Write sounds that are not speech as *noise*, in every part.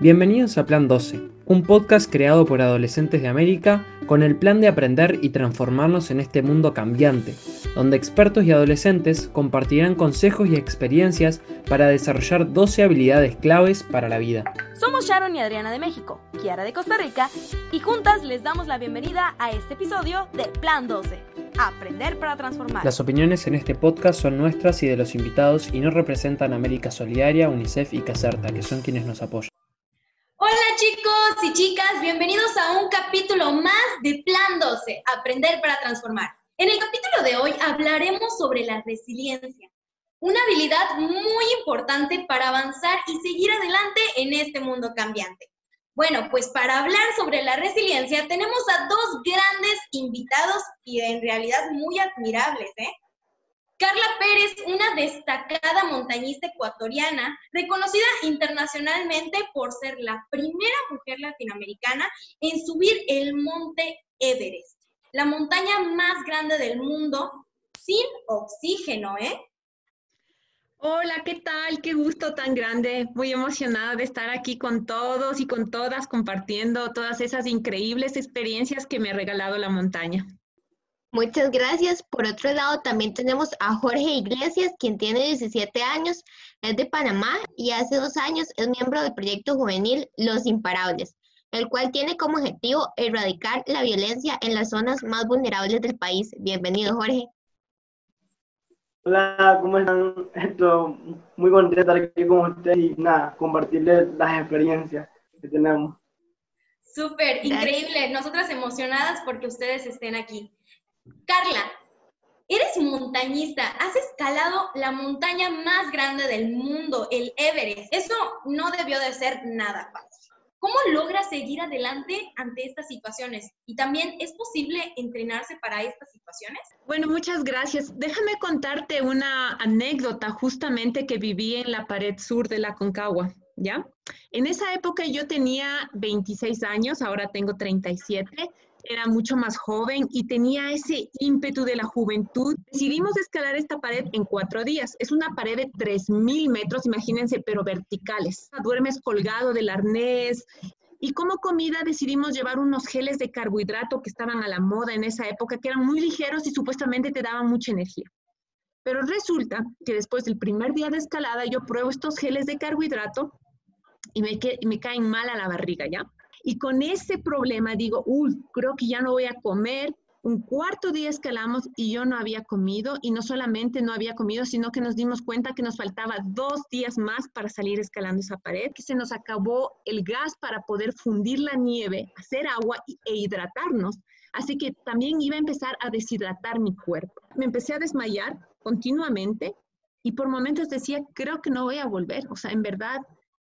Bienvenidos a Plan 12, un podcast creado por adolescentes de América con el plan de aprender y transformarnos en este mundo cambiante, donde expertos y adolescentes compartirán consejos y experiencias para desarrollar 12 habilidades claves para la vida. Somos Sharon y Adriana de México, Kiara de Costa Rica, y juntas les damos la bienvenida a este episodio de Plan 12. Aprender para transformar. Las opiniones en este podcast son nuestras y de los invitados y no representan a América Solidaria, UNICEF y Caserta, que son quienes nos apoyan. Chicos y chicas, bienvenidos a un capítulo más de Plan 12, Aprender para Transformar. En el capítulo de hoy hablaremos sobre la resiliencia, una habilidad muy importante para avanzar y seguir adelante en este mundo cambiante. Bueno, pues para hablar sobre la resiliencia tenemos a dos grandes invitados y en realidad muy admirables, ¿eh? Carla Pérez, una destacada montañista ecuatoriana, reconocida internacionalmente por ser la primera mujer latinoamericana en subir el monte Everest, la montaña más grande del mundo sin oxígeno, ¿eh? Hola, ¿qué tal? Qué gusto tan grande. Muy emocionada de estar aquí con todos y con todas compartiendo todas esas increíbles experiencias que me ha regalado la montaña. Muchas gracias. Por otro lado, también tenemos a Jorge Iglesias, quien tiene 17 años, es de Panamá y hace dos años es miembro del proyecto juvenil Los Imparables, el cual tiene como objetivo erradicar la violencia en las zonas más vulnerables del país. Bienvenido, Jorge. Hola, ¿cómo están? Esto, muy contento de estar aquí con ustedes y nada, compartirles las experiencias que tenemos. Súper, increíble. Nosotras emocionadas porque ustedes estén aquí. Carla, eres montañista, has escalado la montaña más grande del mundo, el Everest. Eso no debió de ser nada fácil. ¿Cómo logras seguir adelante ante estas situaciones? Y también, ¿es posible entrenarse para estas situaciones? Bueno, muchas gracias. Déjame contarte una anécdota justamente que viví en la pared sur de la Concagua, ¿ya? En esa época yo tenía 26 años, ahora tengo 37 era mucho más joven y tenía ese ímpetu de la juventud. Decidimos escalar esta pared en cuatro días. Es una pared de 3.000 metros, imagínense, pero verticales. Duermes colgado del arnés. Y como comida decidimos llevar unos geles de carbohidrato que estaban a la moda en esa época, que eran muy ligeros y supuestamente te daban mucha energía. Pero resulta que después del primer día de escalada yo pruebo estos geles de carbohidrato y me, me caen mal a la barriga, ¿ya? Y con ese problema digo, uy, creo que ya no voy a comer. Un cuarto día escalamos y yo no había comido y no solamente no había comido, sino que nos dimos cuenta que nos faltaba dos días más para salir escalando esa pared, que se nos acabó el gas para poder fundir la nieve, hacer agua e hidratarnos. Así que también iba a empezar a deshidratar mi cuerpo. Me empecé a desmayar continuamente y por momentos decía, creo que no voy a volver. O sea, en verdad,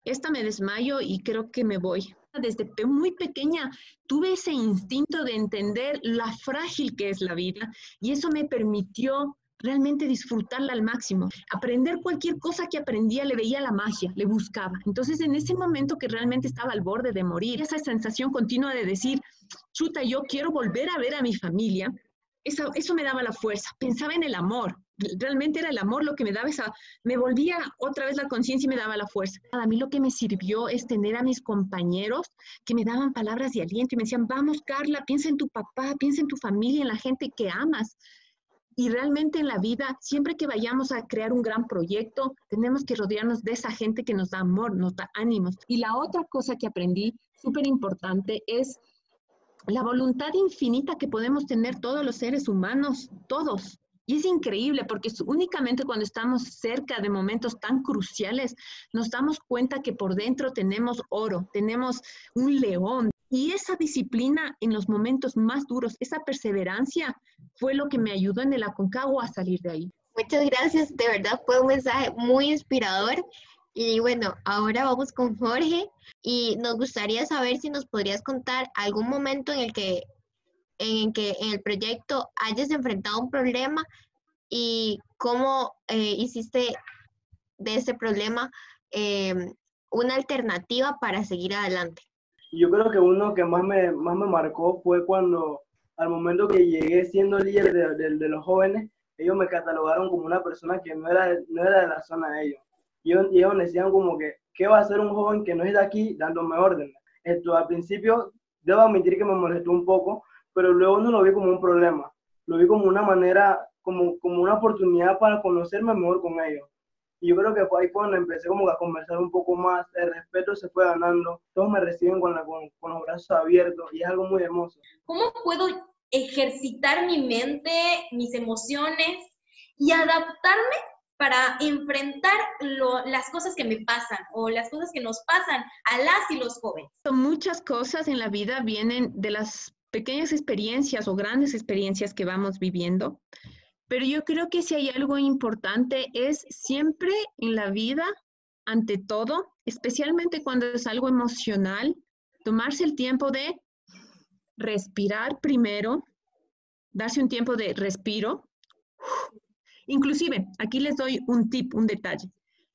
esta me desmayo y creo que me voy desde muy pequeña tuve ese instinto de entender la frágil que es la vida y eso me permitió realmente disfrutarla al máximo. Aprender cualquier cosa que aprendía le veía la magia, le buscaba. Entonces en ese momento que realmente estaba al borde de morir, esa sensación continua de decir, chuta, yo quiero volver a ver a mi familia, eso, eso me daba la fuerza. Pensaba en el amor, realmente era el amor lo que me daba esa, me volvía otra vez la conciencia y me daba la fuerza. A mí lo que me sirvió es tener a mis compañeros que me daban palabras de aliento y me decían, vamos Carla, piensa en tu papá, piensa en tu familia, en la gente que amas. Y realmente en la vida, siempre que vayamos a crear un gran proyecto, tenemos que rodearnos de esa gente que nos da amor, nos da ánimos. Y la otra cosa que aprendí, súper importante, es la voluntad infinita que podemos tener todos los seres humanos, todos. Y es increíble porque únicamente cuando estamos cerca de momentos tan cruciales nos damos cuenta que por dentro tenemos oro, tenemos un león. Y esa disciplina en los momentos más duros, esa perseverancia, fue lo que me ayudó en el Aconcagua a salir de ahí. Muchas gracias, de verdad fue un mensaje muy inspirador. Y bueno, ahora vamos con Jorge y nos gustaría saber si nos podrías contar algún momento en el que en que en el proyecto hayas enfrentado un problema y cómo eh, hiciste de ese problema em, una alternativa para seguir adelante. Yo creo que uno que más me, más me marcó fue cuando al momento que llegué siendo líder de, de, los jóvenes, ellos me catalogaron como una persona que no era, no era de la zona de ellos. Y ellos decían como que, ¿qué va a hacer un joven que no es de aquí dándome órdenes? Esto al principio, debo admitir que me molestó un poco, pero luego no lo vi como un problema, lo vi como una manera, como, como una oportunidad para conocerme mejor con ellos. Y yo creo que fue ahí cuando empecé como a conversar un poco más, el respeto se fue ganando, todos me reciben con, la, con, con los brazos abiertos y es algo muy hermoso. ¿Cómo puedo ejercitar mi mente, mis emociones y adaptarme para enfrentar las cosas que me pasan o las cosas que nos pasan a las y los jóvenes. Muchas cosas en la vida vienen de las pequeñas experiencias o grandes experiencias que vamos viviendo, pero yo creo que si hay algo importante es siempre en la vida, ante todo, especialmente cuando es algo emocional, tomarse el tiempo de respirar primero, darse un tiempo de respiro, Inclusive, aquí les doy un tip, un detalle.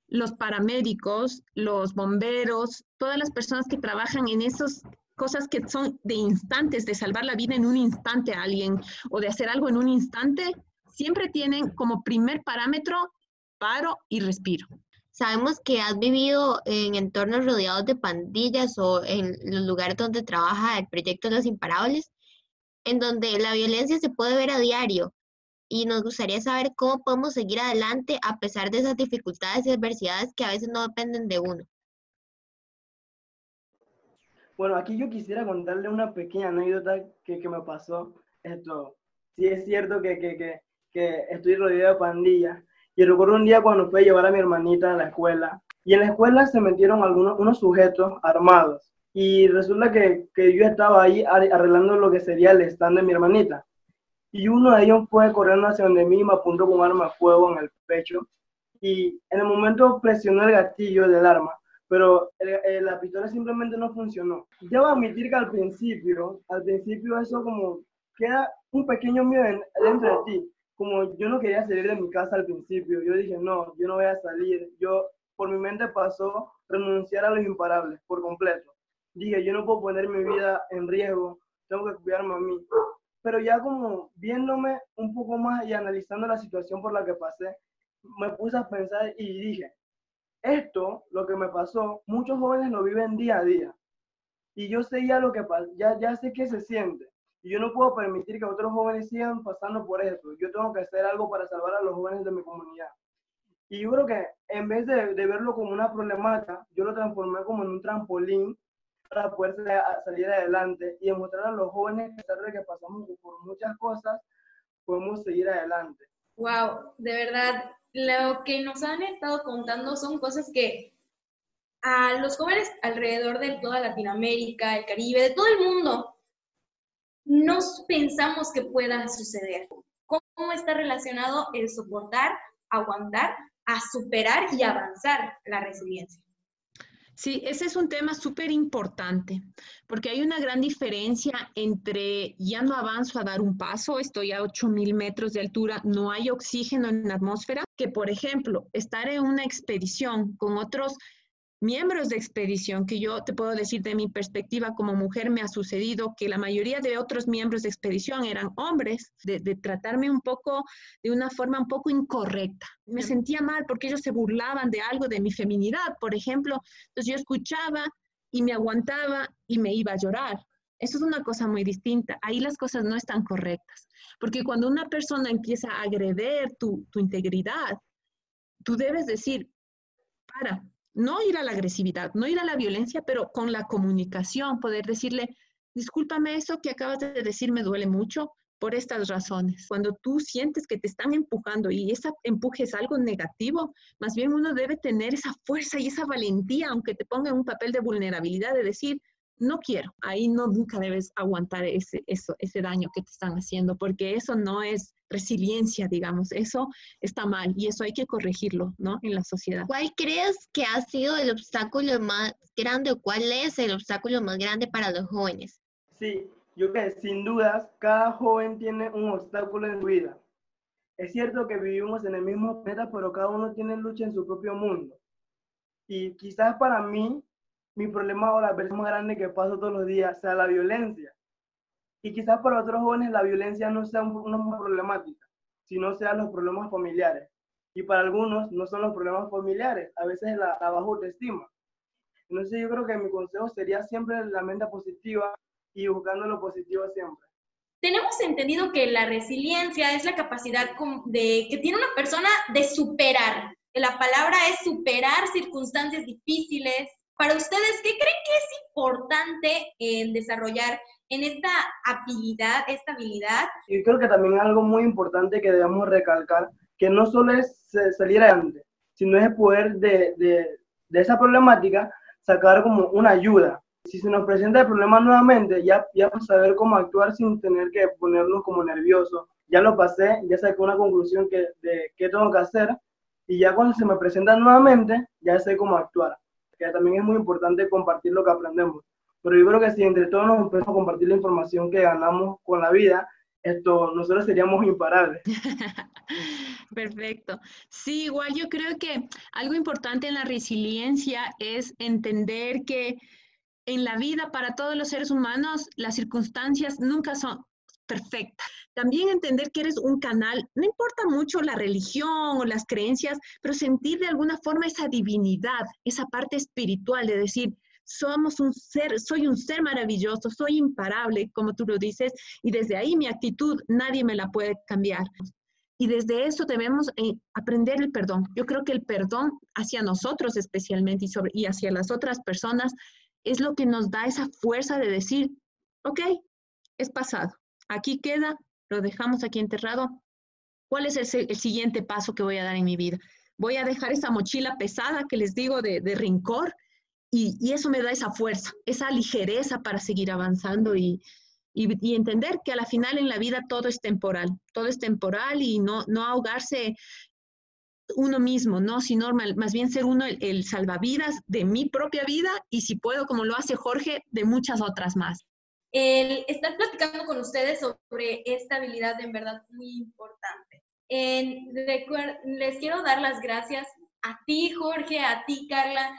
Los paramédicos, los bomberos, todas las personas que trabajan en esas cosas que son de instantes, de salvar la vida en un instante a alguien o de hacer algo en un instante, siempre tienen como primer parámetro paro y respiro. Sabemos que has vivido en entornos rodeados de pandillas o en los lugares donde trabaja el proyecto Los Imparables, en donde la violencia se puede ver a diario y nos gustaría saber cómo podemos seguir adelante a pesar de esas dificultades y adversidades que a veces no dependen de uno. Bueno, aquí yo quisiera contarle una pequeña anécdota que, que me pasó. Esto, sí es cierto que, que, que, estoy rodeado de pandillas. Y recuerdo un día cuando fui a llevar a mi hermanita a la escuela. Y en la escuela se metieron algunos unos sujetos armados. Y resulta que, que yo estaba ahí arreglando lo que sería el stand de mi hermanita y uno de ellos fue corriendo hacia donde mí y me apuntó con arma de fuego en el pecho. Y en el momento presionó el gatillo del arma, pero la pistola simplemente no funcionó. Debo admitir que al principio, al principio eso como queda un pequeño miedo dentro de ti. Como yo no quería salir de mi casa al principio, yo dije, no, yo no voy a salir. Yo, por mi mente pasó renunciar a los imparables por completo. Dije, yo no puedo poner mi vida en riesgo, tengo que cuidarme a mí pero ya como viéndome un poco más y analizando la situación por la que pasé, me puse a pensar y dije, esto, lo que me pasó, muchos jóvenes lo viven día a día. Y yo sé ya lo que pasa, ya, ya sé qué se siente. Y yo no puedo permitir que otros jóvenes sigan pasando por esto. Yo tengo que hacer algo para salvar a los jóvenes de mi comunidad. Y yo creo que en vez de, de verlo como una problemática, yo lo transformé como en un trampolín para poder salir adelante y demostrar a los jóvenes que a pesar de que pasamos por muchas cosas, podemos seguir adelante. Wow, de verdad, lo que nos han estado contando son cosas que a los jóvenes alrededor de toda Latinoamérica, el Caribe, de todo el mundo, no pensamos que pueda suceder. ¿Cómo está relacionado el soportar, aguantar, a superar y avanzar la resiliencia? Sí, ese es un tema súper importante, porque hay una gran diferencia entre ya no avanzo a dar un paso, estoy a 8.000 metros de altura, no hay oxígeno en la atmósfera, que por ejemplo, estar en una expedición con otros miembros de expedición, que yo te puedo decir de mi perspectiva como mujer, me ha sucedido que la mayoría de otros miembros de expedición eran hombres, de, tratarme un poco, de una forma un poco incorrecta. Me sentía mal porque ellos se burlaban de algo de mi feminidad, por ejemplo. Entonces yo escuchaba y me aguantaba y me iba a llorar. Eso es una cosa muy distinta. Ahí las cosas no están correctas. Porque cuando una persona empieza a agreder tu, tu integridad, tú debes decir, para, no ir a la agresividad, no ir a la violencia, pero con la comunicación, poder decirle, discúlpame, eso que acabas de decir me duele mucho por estas razones. Cuando tú sientes que te están empujando y ese empuje es algo negativo, más bien uno debe tener esa fuerza y esa valentía, aunque te ponga en un papel de vulnerabilidad, de decir, no quiero. Ahí no nunca debes aguantar ese, eso, ese daño que te están haciendo, porque eso no es resiliencia, digamos. Eso está mal y eso hay que corregirlo, ¿no? En la sociedad. ¿Cuál crees que ha sido el obstáculo más grande o cuál es el obstáculo más grande para los jóvenes? Sí, yo creo que sin dudas cada joven tiene un obstáculo en su vida. Es cierto que vivimos en el mismo planeta, pero cada uno tiene lucha en su propio mundo. Y quizás para mí mi problema o la versión más grande que paso todos los días sea la violencia. Y quizás para otros jóvenes la violencia no sea una problemática, sino sean los problemas familiares. Y para algunos no son los problemas familiares, a veces la, la baja autoestima. Entonces yo creo que mi consejo sería siempre la mente positiva y buscando lo positivo siempre. Tenemos entendido que la resiliencia es la capacidad de, que tiene una persona de superar. La palabra es superar circunstancias difíciles. Para ustedes, ¿qué creen que es importante en desarrollar en esta habilidad, esta habilidad? Yo creo que también algo muy importante que debemos recalcar, que no solo es salir adelante, sino es poder de, de, de esa problemática sacar como una ayuda. Si se nos presenta el problema nuevamente, ya, ya saber cómo actuar sin tener que ponernos como nerviosos. Ya lo pasé, ya saqué una conclusión que, de qué tengo que hacer y ya cuando se me presenta nuevamente, ya sé cómo actuar. Que también es muy importante compartir lo que aprendemos. Pero yo creo que si entre todos nos empezamos a compartir la información que ganamos con la vida, esto, nosotros seríamos imparables. *laughs* Perfecto. Sí, igual yo creo que algo importante en la resiliencia es entender que en la vida para todos los seres humanos las circunstancias nunca son perfectas. También entender que eres un canal, no importa mucho la religión o las creencias, pero sentir de alguna forma esa divinidad, esa parte espiritual de decir, somos un ser, soy un ser maravilloso, soy imparable, como tú lo dices, y desde ahí mi actitud nadie me la puede cambiar. Y desde eso debemos eh, aprender el perdón. Yo creo que el perdón hacia nosotros especialmente y, sobre, y hacia las otras personas es lo que nos da esa fuerza de decir, ok, es pasado, aquí queda, lo dejamos aquí enterrado. ¿Cuál es el, siguiente paso que voy a dar en mi vida? Voy a dejar esa mochila pesada que les digo de, de rincor y, eso me da esa fuerza, esa ligereza para seguir avanzando y, entender que a la final en la vida todo es temporal, todo es temporal y no, no ahogarse uno mismo, ¿no? Sino más bien ser uno el, salvavidas de mi propia vida y si puedo, como lo hace Jorge, de muchas otras más. El estar platicando con ustedes sobre esta habilidad en verdad muy importante. les quiero dar las gracias a ti, Jorge, a ti, Carla,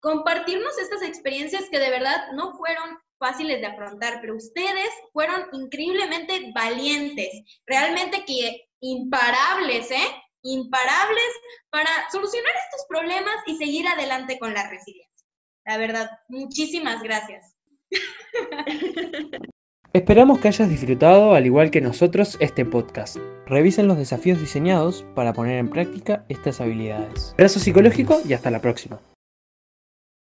compartirnos estas experiencias que de verdad no fueron fáciles de afrontar, pero ustedes fueron increíblemente valientes, realmente que imparables, ¿eh? Imparables para solucionar estos problemas y seguir adelante con la resiliencia. La verdad, muchísimas gracias. Esperamos que hayas disfrutado, al igual que nosotros, este podcast. Revisen los desafíos diseñados para poner en práctica estas habilidades. Abrazo psicológico y hasta la próxima.